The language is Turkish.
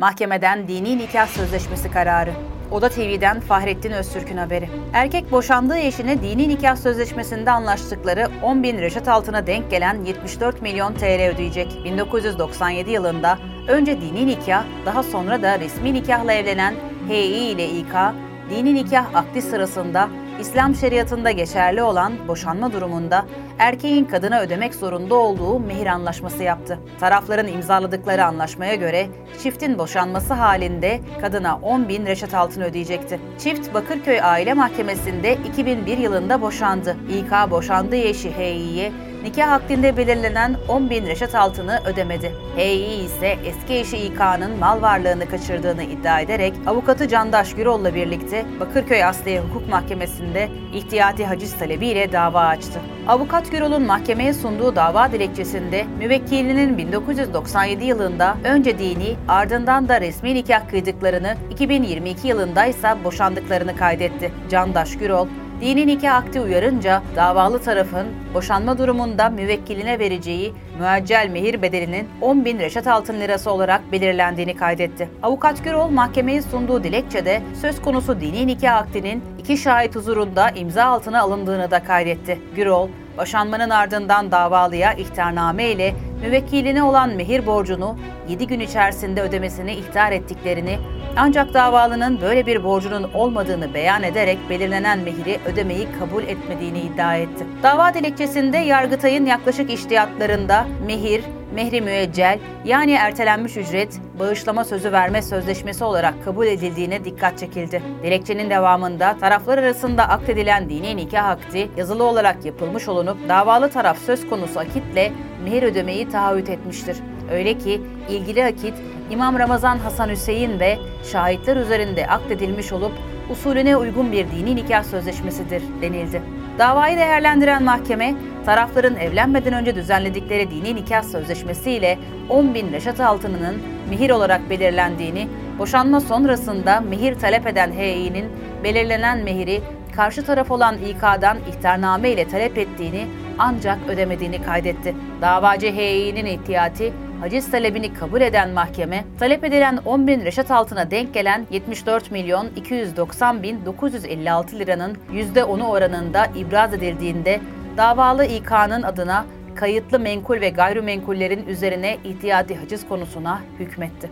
Mahkemeden dini nikah sözleşmesi kararı. Oda TV'den Fahrettin Öztürk'ün haberi. Erkek boşandığı eşine dini nikah sözleşmesinde anlaştıkları 10 bin reşat altına denk gelen 74 milyon TL ödeyecek. 1997 yılında önce dini nikah, daha sonra da resmi nikahla evlenen HI ile İK, dini nikah akdi sırasında İslam şeriatında geçerli olan boşanma durumunda erkeğin kadına ödemek zorunda olduğu mehir anlaşması yaptı. Tarafların imzaladıkları anlaşmaya göre çiftin boşanması halinde kadına 10 bin reşat altın ödeyecekti. Çift Bakırköy Aile Mahkemesi'nde 2001 yılında boşandı. İK boşandığı eşi Hİ'ye nikah akdinde belirlenen 10 bin reşat altını ödemedi. Hİ ise eski eşi İK'nın mal varlığını kaçırdığını iddia ederek avukatı Candaş Gürol'la birlikte Bakırköy Asliye Hukuk Mahkemesi'nde ihtiyati haciz talebiyle dava açtı. Avukat Gürol'un mahkemeye sunduğu dava dilekçesinde müvekkilinin 1997 yılında önce dini ardından da resmi nikah kıydıklarını 2022 yılında ise boşandıklarını kaydetti. Candaş Gürol, Dini nikah akti uyarınca davalı tarafın boşanma durumunda müvekkiline vereceği müeccel mehir bedelinin 10 bin reşat altın lirası olarak belirlendiğini kaydetti. Avukat Gürol mahkemeye sunduğu dilekçede söz konusu dini nikah aktinin iki şahit huzurunda imza altına alındığını da kaydetti. Gürol, boşanmanın ardından davalıya ihtarname ile müvekkiline olan mehir borcunu 7 gün içerisinde ödemesini ihtar ettiklerini ancak davalının böyle bir borcunun olmadığını beyan ederek belirlenen mehiri ödemeyi kabul etmediğini iddia etti. Dava dilekçesinde Yargıtay'ın yaklaşık iştihatlarında mehir, mehri müeccel yani ertelenmiş ücret, bağışlama sözü verme sözleşmesi olarak kabul edildiğine dikkat çekildi. Dilekçenin devamında taraflar arasında akdedilen dini nikah akdi yazılı olarak yapılmış olunup davalı taraf söz konusu akitle mehir ödemeyi taahhüt etmiştir. Öyle ki ilgili akit İmam Ramazan Hasan Hüseyin ve şahitler üzerinde akdedilmiş olup usulüne uygun bir dini nikah sözleşmesidir denildi. Davayı değerlendiren mahkeme, tarafların evlenmeden önce düzenledikleri dini nikah sözleşmesiyle 10 bin reşat altınının mihir olarak belirlendiğini, boşanma sonrasında mihir talep eden Hİ'nin belirlenen mehiri karşı taraf olan İK'dan ihtarname ile talep ettiğini ancak ödemediğini kaydetti. Davacı Hİ'nin ihtiyati haciz talebini kabul eden mahkeme, talep edilen 10 bin reşat altına denk gelen 74 milyon 290 bin 956 liranın %10'u oranında ibraz edildiğinde davalı İK'nın adına kayıtlı menkul ve gayrimenkullerin üzerine ihtiyati haciz konusuna hükmetti.